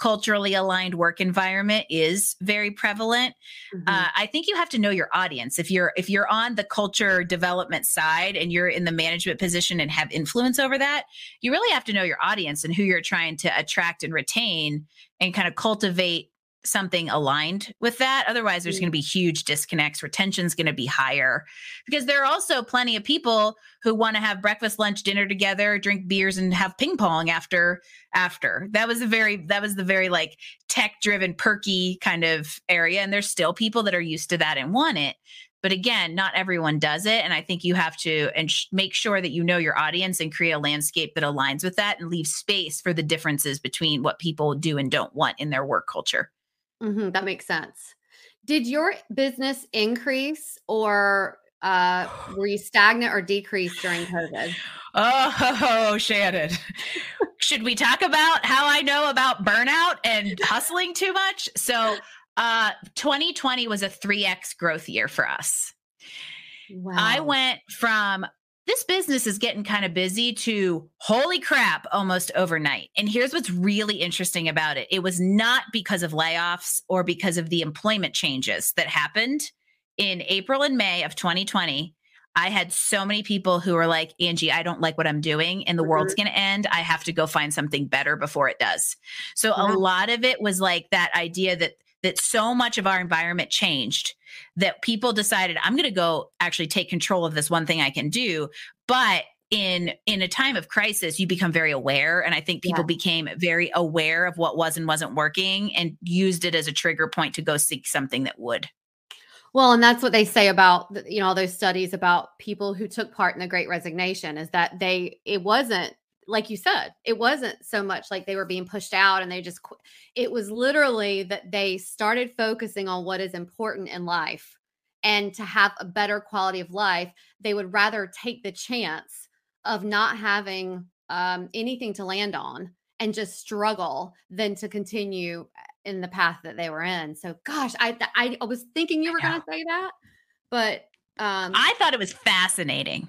culturally aligned work environment is very prevalent mm-hmm. uh, i think you have to know your audience if you're if you're on the culture development side and you're in the management position and have influence over that you really have to know your audience and who you're trying to attract and retain and kind of cultivate something aligned with that. Otherwise, there's mm. going to be huge disconnects. Retention's going to be higher because there are also plenty of people who want to have breakfast, lunch, dinner together, drink beers, and have ping pong after. After that was a very that was the very like tech driven, perky kind of area, and there's still people that are used to that and want it. But again, not everyone does it. And I think you have to and sh- make sure that you know your audience and create a landscape that aligns with that and leave space for the differences between what people do and don't want in their work culture. Mm-hmm, that makes sense. Did your business increase or uh, were you stagnant or decrease during COVID? Oh, Shannon. Should we talk about how I know about burnout and hustling too much? So, uh, 2020 was a 3x growth year for us. Wow. I went from this business is getting kind of busy to holy crap almost overnight. And here's what's really interesting about it it was not because of layoffs or because of the employment changes that happened in April and May of 2020. I had so many people who were like, Angie, I don't like what I'm doing and the mm-hmm. world's going to end. I have to go find something better before it does. So mm-hmm. a lot of it was like that idea that that so much of our environment changed that people decided i'm going to go actually take control of this one thing i can do but in in a time of crisis you become very aware and i think people yeah. became very aware of what was and wasn't working and used it as a trigger point to go seek something that would well and that's what they say about you know all those studies about people who took part in the great resignation is that they it wasn't like you said, it wasn't so much like they were being pushed out and they just, qu- it was literally that they started focusing on what is important in life. And to have a better quality of life, they would rather take the chance of not having um, anything to land on and just struggle than to continue in the path that they were in. So, gosh, I I, I was thinking you were going to say that, but um, I thought it was fascinating.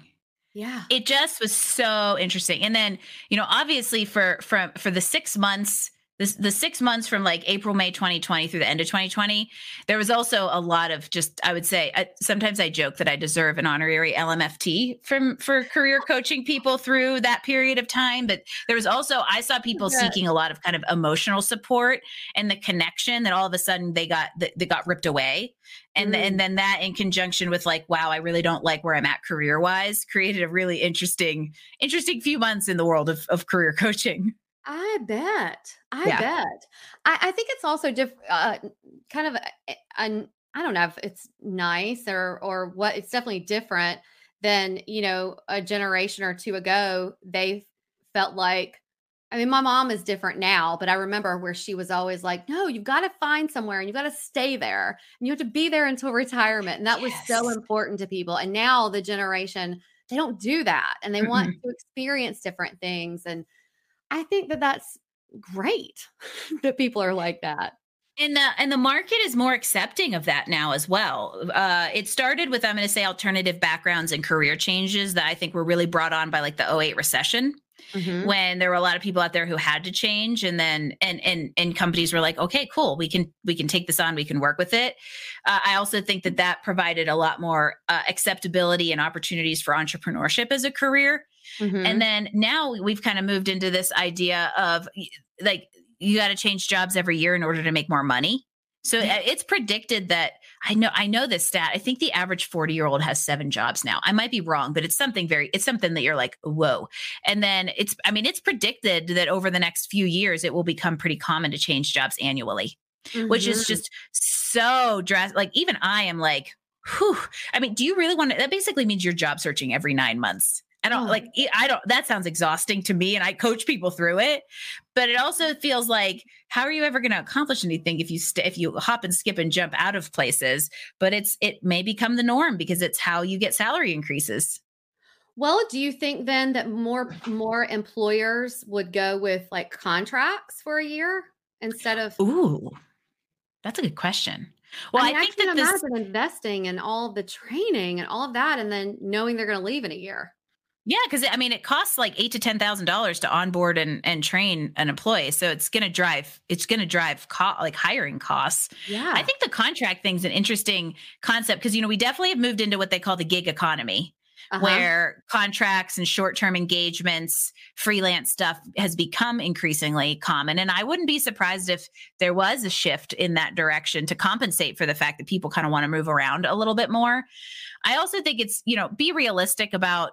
Yeah. It just was so interesting. And then, you know, obviously for from for the 6 months the, the six months from like April, May 2020 through the end of 2020, there was also a lot of just, I would say, I, sometimes I joke that I deserve an honorary LMFT from for career coaching people through that period of time. But there was also, I saw people yeah. seeking a lot of kind of emotional support and the connection that all of a sudden they got, they got ripped away. And, mm. and then that in conjunction with like, wow, I really don't like where I'm at career wise created a really interesting, interesting few months in the world of, of career coaching. I bet. I yeah. bet. I, I, think it's also diff, uh, kind of, an, I don't know if it's nice or or what. It's definitely different than you know a generation or two ago. They felt like. I mean, my mom is different now, but I remember where she was always like, "No, you've got to find somewhere, and you've got to stay there, and you have to be there until retirement." And that yes. was so important to people. And now the generation, they don't do that, and they mm-hmm. want to experience different things and I think that that's great that people are like that. And the and the market is more accepting of that now as well. Uh, it started with I'm going to say alternative backgrounds and career changes that I think were really brought on by like the 08 recession. Mm-hmm. when there were a lot of people out there who had to change and then and and and companies were like okay cool we can we can take this on we can work with it uh, i also think that that provided a lot more uh, acceptability and opportunities for entrepreneurship as a career Mm-hmm. And then now we've kind of moved into this idea of like you got to change jobs every year in order to make more money. So uh, it's predicted that I know I know this stat. I think the average 40 year old has seven jobs now. I might be wrong, but it's something very it's something that you're like, whoa. And then it's I mean, it's predicted that over the next few years it will become pretty common to change jobs annually, mm-hmm. which is mm-hmm. just so drastic. Like even I am like, whew. I mean, do you really want to that basically means you're job searching every nine months? I don't like I don't that sounds exhausting to me and I coach people through it. But it also feels like how are you ever going to accomplish anything if you st- if you hop and skip and jump out of places? But it's it may become the norm because it's how you get salary increases. Well, do you think then that more more employers would go with like contracts for a year instead of Ooh. That's a good question. Well, I, mean, think can't that this imagine investing and all the training and all of that and then knowing they're going to leave in a year. Yeah, because I mean, it costs like eight to ten thousand dollars to onboard and and train an employee, so it's going to drive it's going to drive co- like hiring costs. Yeah. I think the contract thing's an interesting concept because you know we definitely have moved into what they call the gig economy, Uh-huh. where contracts and short term engagements, freelance stuff has become increasingly common. And I wouldn't be surprised if there was a shift in that direction to compensate for the fact that people kind of want to move around a little bit more. I also think it's, you know, be realistic about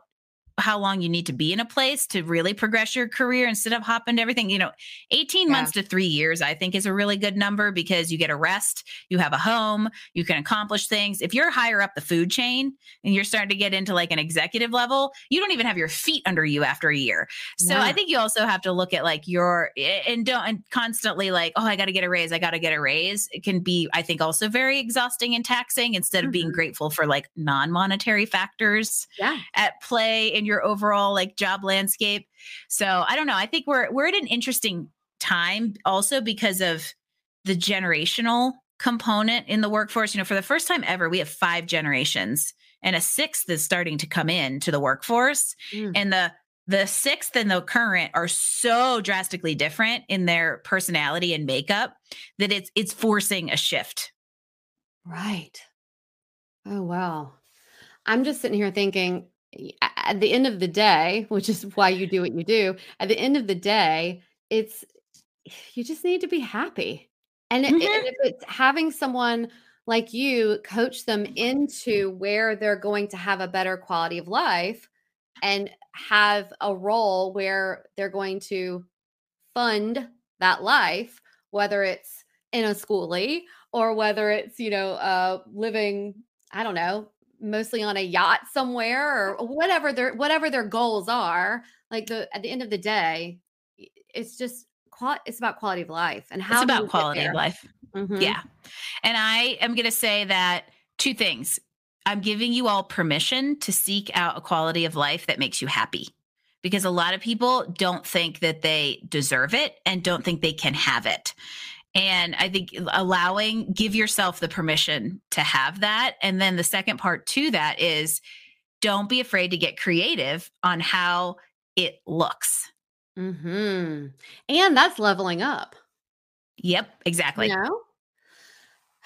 how long you need to be in a place to really progress your career instead of hopping to everything. You know, 18 Yeah. months to three years, I think is a really good number because you get a rest, you have a home, you can accomplish things. If you're higher up the food chain and you're starting to get into like an executive level, you don't even have your feet under you after a year. So Yeah. I think you also have to look at like your and don't and constantly like, oh, I got to get a raise, I got to get a raise. It can be, I think, also very exhausting and taxing instead of being Mhm. grateful for like non-monetary factors yeah. at play in your overall like job landscape. So I don't know. I think we're we're at an interesting time also because of the generational component in the workforce. You know, for the first time ever, we have five generations and a sixth is starting to come in to the workforce. Mm. And the the sixth and the current are so drastically different in their personality and makeup that it's it's forcing a shift. Right. Oh, wow. I'm just sitting here thinking at the end of the day, which is why you do what you do, at the end of the day, it's you just need to be happy. And, it- Mhm. and if it's having someone like you coach them into where they're going to have a better quality of life and have a role where they're going to fund that life, whether it's in a schoolie or whether it's, you know, uh, living, I don't know, mostly on a yacht somewhere or whatever their whatever their goals are. Like the at the end of the day, it's just qual- it's about quality of life and how it's about quality of life. Mhm. Yeah. And I am going to say that two things. I'm giving you all permission to seek out a quality of life that makes you happy because a lot of people don't think that they deserve it and don't think they can have it. And I think allowing, give yourself the permission to have that. And then the second part to that is don't be afraid to get creative on how it looks. Mhm. And that's leveling up. Yep, exactly. You know?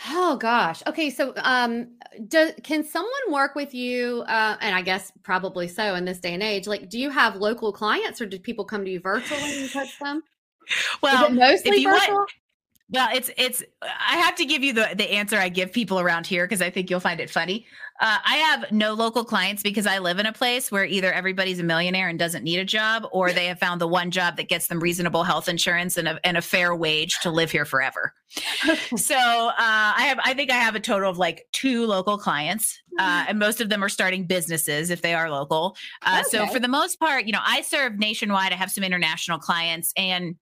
Oh gosh. Okay, so um do, can someone work with you uh and I guess probably so in this day and age. Like do you have local clients or do people come to you virtually and you coach them? Well, mostly you want- virtual? Well, it's it's. I have to give you the the answer I give people around here because I think you'll find it funny. Uh, I have no local clients because I live in a place where either everybody's a millionaire and doesn't need a job, or they have found the one job that gets them reasonable health insurance and a, and a fair wage to live here forever. So uh, I have, I think I have a total of like two local clients, uh, and most of them are starting businesses if they are local. Uh, So for the most part, you know, I serve nationwide. I have some international clients, and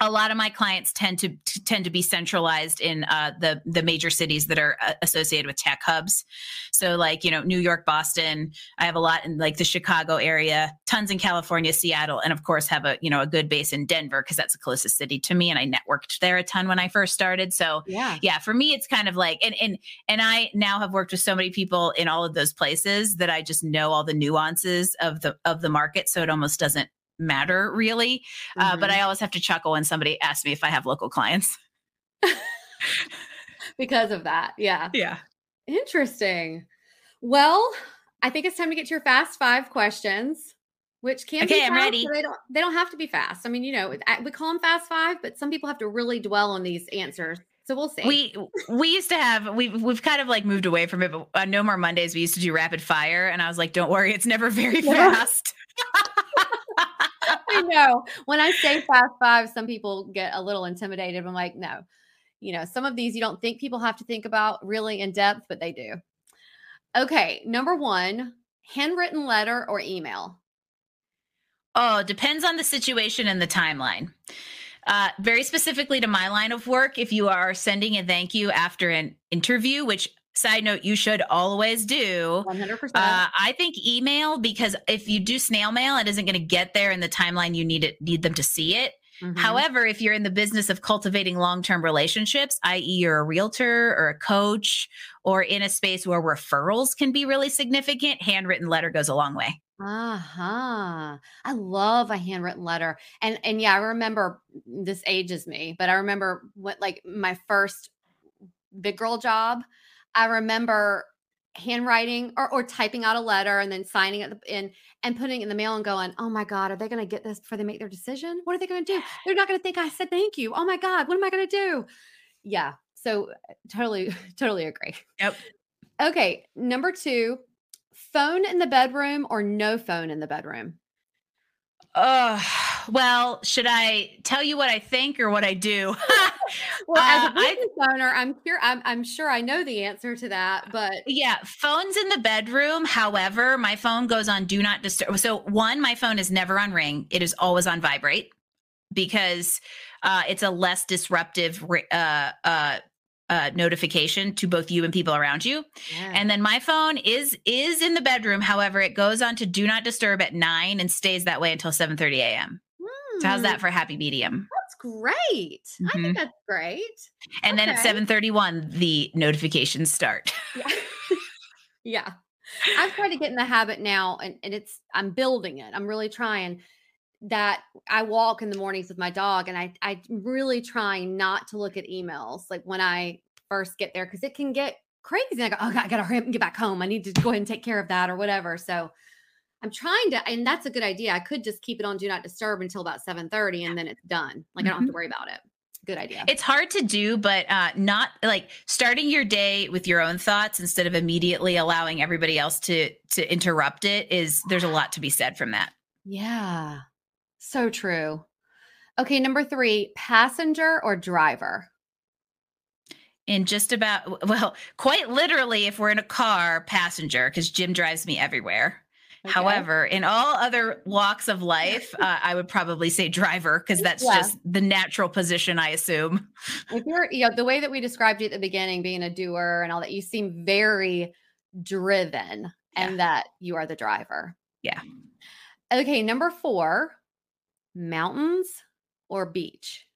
a lot of my clients tend to, to tend to be centralized in uh, the the major cities that are uh, associated with tech hubs. So like you know New York, Boston. I have a lot in like the Chicago area, tons in California, Seattle, and of course have a you know a good base in Denver because that's the closest city to me, and I networked there a ton when I first started. So yeah. yeah for me it's kind of like and and and i now have worked with so many people in all of those places that i just know all the nuances of the of the market so it almost doesn't matter really uh, but Mhm. i always have to chuckle when somebody asks me if i have local clients because of that. Yeah. yeah Interesting. Well, I think it's time to get to your fast five questions, which can be Okay, I'm fast, ready. but They don't. They don't have to be fast. I mean, you know, we call them fast five, but some people have to really dwell on these answers. So we'll see. we we used to have we we've kind of like moved away from it but on no more mondays we used to do rapid fire and i was like don't worry it's never very Yeah. fast I know. When I say fast five, some people get a little intimidated. I'm like, no, you know, some of these you don't think people have to think about really in depth, but they do. Okay, number one, handwritten letter or email? Oh, depends on the situation and the timeline. Uh, very specifically to my line of work, if you are sending a thank you after an interview, which side note you should always do 100%. uh, i think email because if you do snail mail it isn't going to get there in the timeline you need it need them to see it Mhm. However, if you're in the business of cultivating long term relationships, i.e., you're a realtor or a coach, or in a space where referrals can be really significant, handwritten letter goes a long way. Uh-huh. I love a handwritten letter. And and yeah, I remember this ages me, but I remember what like my first big girl job. I remember handwriting or, or typing out a letter and then signing it in and putting it in the mail and going, Oh my God, are they gonna get this before they make their decision? What are they gonna do? They're not gonna think I said thank you. Oh my God, what am I gonna do? Yeah. So uh, totally, totally agree. Yep. Okay. Number two, phone in the bedroom or no phone in the bedroom? Oh, well, should I tell you what I think or what I do? Well, as Uh, a I- business owner, I'm sure I'm, I'm sure I know the answer to that, but Yeah, phones in the bedroom. However, my phone goes on do not disturb. So, one, my phone is never on ring, it is always on vibrate because uh, it's a less disruptive uh, uh, uh, notification to both you and people around you. And then my phone is is in the bedroom. However, it goes on to do not disturb at nine and stays that way until seven thirty a.m. So, how's Hmm, that for happy medium? That's great. I Mhm. think that's great. And then at 7:31 the notifications start. Yeah. yeah. I've tried to get in the habit now and, and it's I'm building it. I'm really trying that I walk in the mornings with my dog and I I really trying not to look at emails like when I first get there because it can get crazy. I go, oh God, I gotta hurry up and get back home. I need to go ahead and take care of that or whatever. So I'm trying to, and that's a good idea. I could just keep it on do not disturb until about 7 30 and then it's done. Like I don't have to worry about it. Good idea. It's hard to do, but uh, not like starting your day with your own thoughts instead of immediately allowing everybody else to to interrupt it is there's a lot to be said from that. Yeah. So true. Okay, number three, passenger or driver? In just about well, quite literally, if we're in a car, passenger, because Jim drives me everywhere. Okay. However, in all other walks of life, uh, I would probably say driver because that's Yeah. just the natural position, I assume. if you're, you know, the way that we described you at the beginning, being a doer and all that, you seem very driven and that you are the driver. Yeah. Okay, number four, mountains or beach?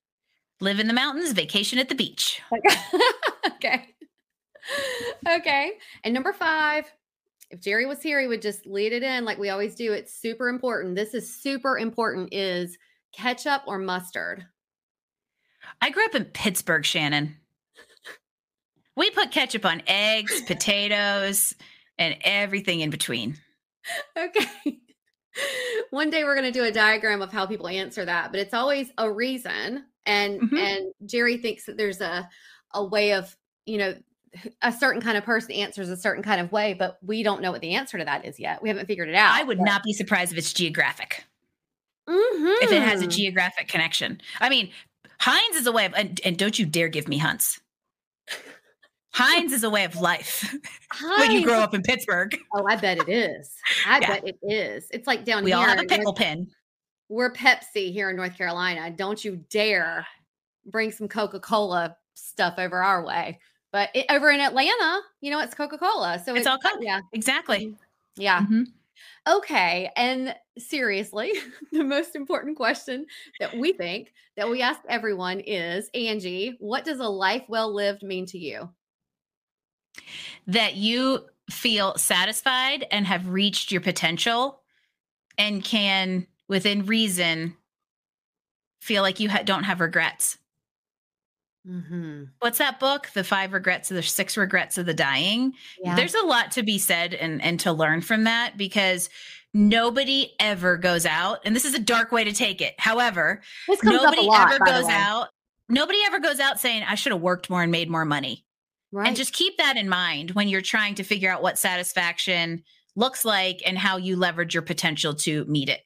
Live in the mountains, vacation at the beach. okay. Okay. And number five, if Jerry was here, he would just lead it in like we always do. It's super important. This is super important is ketchup or mustard. I grew up in Pittsburgh, Shannon. We put ketchup on eggs, potatoes, and everything in between. Okay. One day we're going to do a diagram of how people answer that, but it's always a reason. And Mhm. and Jerry thinks that there's a a way of, you know, a certain kind of person answers a certain kind of way, but we don't know what the answer to that is yet. We haven't figured it out. I would not be surprised if it's geographic, Mhm. if it has a geographic connection. I mean, Heinz is a way of, and, and don't you dare give me Hunt's. Heinz is a way of life when you grow up in Pittsburgh. Oh, I bet it is. I Yeah. bet it is. It's like down We here. all have a pickle pin. we're Pepsi here in North Carolina. Don't you dare bring some Coca Cola stuff over our way. But it, over in Atlanta, you know, it's Coca Cola. So It's all Coke. Yeah. Exactly. Yeah. Mhm. Okay. And seriously, the most important question that we think that we ask everyone is Angie, what does a life well lived mean to you? That you feel satisfied and have reached your potential and can, within reason, feel like you ha- don't have regrets. Mm-hmm. What's that book? The five regrets of the six regrets of the dying. Yeah. There's a lot to be said and and to learn from that because nobody ever goes out and this is a dark way to take it. However, this comes up a nobody lot, ever goes out nobody ever goes out saying I should have worked more and made more money. Right. And just keep that in mind when you're trying to figure out what satisfaction looks like and how you leverage your potential to meet it.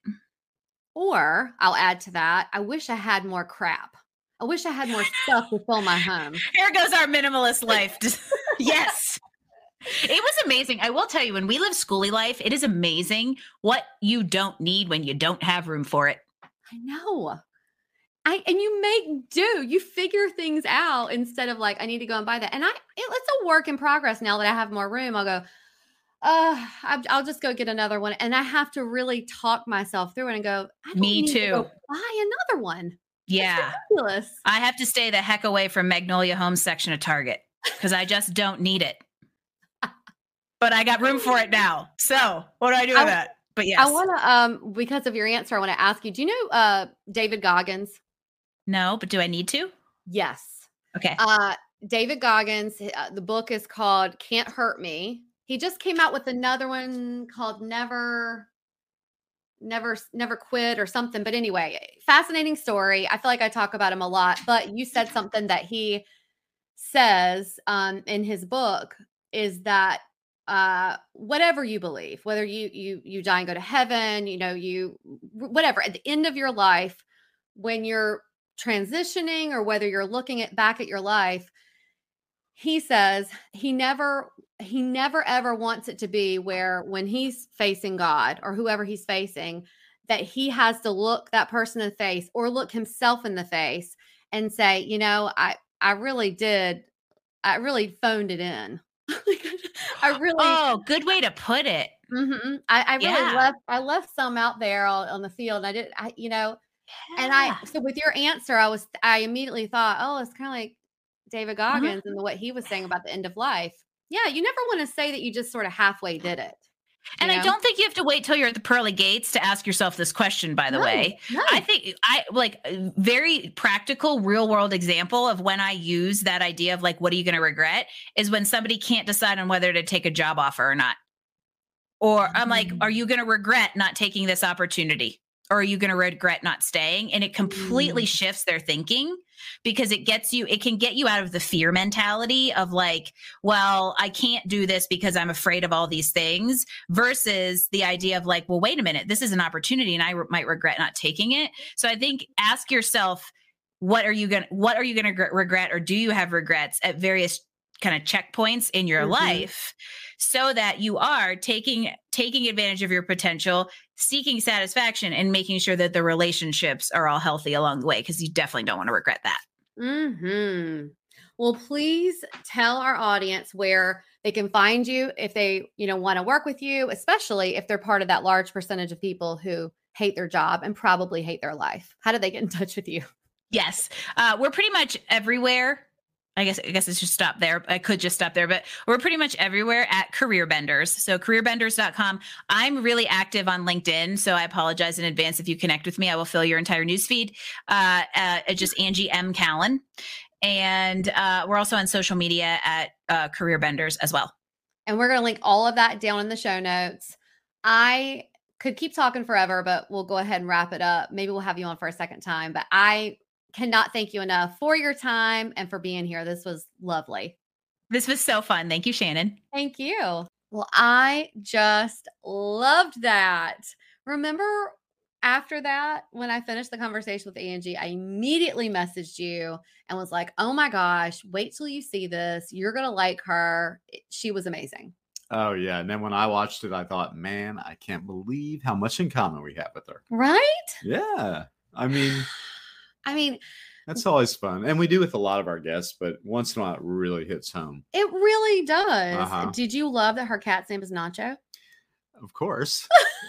Or I'll add to that, I wish I had more crap. I wish I had more stuff to fill my home. Here goes our minimalist life. yes. it was amazing. I will tell you, when we live schoolie life, it is amazing what you don't need when you don't have room for it. I know. I and you make do. You figure things out instead of like I need to go and buy that. And I it, it's a work in progress now that I have more room. I'll go. Uh, I'll just go get another one, and I have to really talk myself through it and go. Me too. To buy another one. Yeah, I have to stay the heck away from Magnolia Homes section of Target because I just don't need it. but I got room for it now. So what do I do with I, that? But yes, I want to um because of your answer, I want to ask you. Do you know uh David Goggins? No, but do I need to? Yes. Okay. Uh, David Goggins, uh, the book is called Can't Hurt Me. He just came out with another one called Never never never quit or something but anyway fascinating story. I feel like i talk about him a lot but you said something that he says um, in his book is that uh, whatever you believe whether you you you die and go to heaven you know you whatever at the end of your life when you're transitioning or whether you're looking at back at your life he says he never he never ever wants it to be where when he's facing god or whoever he's facing that he has to look that person in the face or look himself in the face and say you know i i really did i really phoned it in i really oh good way to put it mm-hmm. I, I really yeah. left i left some out there on, on the field and i did i you know and I so with your answer, I was I immediately thought, oh, it's kind of like David uh-huh. Goggins uh-huh. and what he was saying about the end of life. Yeah, you never want to say that you just sort of halfway did it. And know? I don't think you have to wait till you're at the pearly gates to ask yourself this question, by the no, way. No. I think I like very practical, real world example of when I use that idea of like, what are you going to regret is when somebody can't decide on whether to take a job offer or not. Or I'm like, are mm. you going to regret not taking this opportunity? Or are you going to regret not staying? And it completely mm. shifts their thinking because it gets you it can get you out of the fear mentality of like well i can't do this because i'm afraid of all these things versus the idea of like well wait a minute this is an opportunity and i re- might regret not taking it. So i think ask yourself what are you going to what are you going to regret or do you have regrets? at various kind of checkpoints in your mm-hmm. life so that you are taking taking advantage of your potential seeking satisfaction and making sure that the relationships are all healthy along the way because you definitely don't want to regret that. Hmm well please tell our audience where they can find you if they you know want to work with you especially if they're part of that large percentage of people who hate their job and probably hate their life. How do they get in touch with you? Yes. Uh, we're pretty much everywhere I guess I guess it's just stop there. I could just stop there, but we're pretty much everywhere at Career Benders. So careerbenders.com. I'm really active on LinkedIn, so I apologize in advance if you connect with me. I will fill your entire newsfeed. Uh, uh just Angie M. Callen, and uh, we're also on social media at uh, Career Benders as well. And we're going to link all of that down in the show notes. I could keep talking forever, but we'll go ahead and wrap it up. Maybe we'll have you on for a second time. But I cannot thank you enough for your time and for being here. This was lovely. This was so fun. Thank you, Shannon. Thank you. Well, I just loved that. Remember after that, when I finished the conversation with Angie, I immediately messaged you and was like, oh my gosh, wait till you see this. You're going to like her. She was amazing. Oh, yeah. And then when I watched it, I thought, man, I can't believe how much in common we have with her. Right? Yeah. I mean, I mean, that's always fun. And we do with a lot of our guests, but once in a while it really hits home. It really does. Uh-huh. Did you love that her cat's name is Nacho? Of course.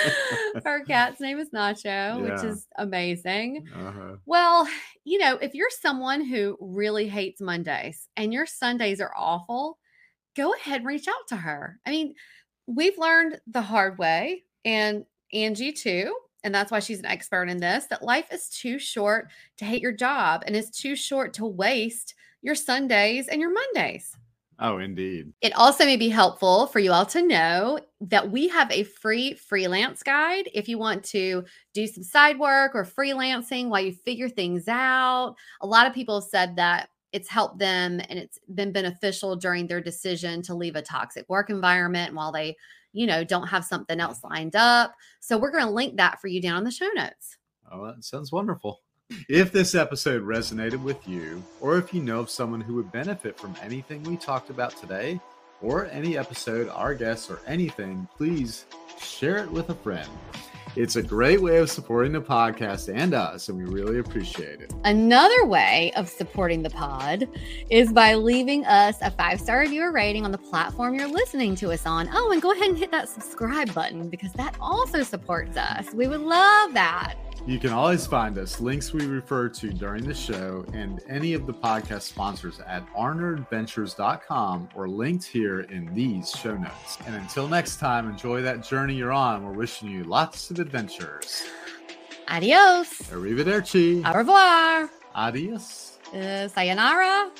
her cat's name is Nacho, yeah. which is amazing. Uh-huh. Well, you know, if you're someone who really hates Mondays and your Sundays are awful, go ahead and reach out to her. I mean, we've learned the hard way, and Angie too and that's why she's an expert in this that life is too short to hate your job and is too short to waste your Sundays and your Mondays. Oh, indeed. It also may be helpful for you all to know that we have a free freelance guide if you want to do some side work or freelancing while you figure things out. A lot of people have said that it's helped them and it's been beneficial during their decision to leave a toxic work environment while they you know, don't have something else lined up. So we're going to link that for you down in the show notes. Oh, that sounds wonderful. If this episode resonated with you, or if you know of someone who would benefit from anything we talked about today, or any episode, our guests, or anything, please share it with a friend. It's a great way of supporting the podcast and us, and we really appreciate it. Another way of supporting the pod is by leaving us a five star review or rating on the platform you're listening to us on. Oh, and go ahead and hit that subscribe button because that also supports us. We would love that. You can always find us, links we refer to during the show, and any of the podcast sponsors at arnerdventures.com or linked here in these show notes. And until next time, enjoy that journey you're on. We're wishing you lots of adventures. Adios. Arrivederci. Au revoir. Adios. Uh, sayonara.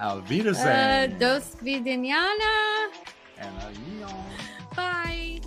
Auf Uh, dos vidaniana. and adios. Bye.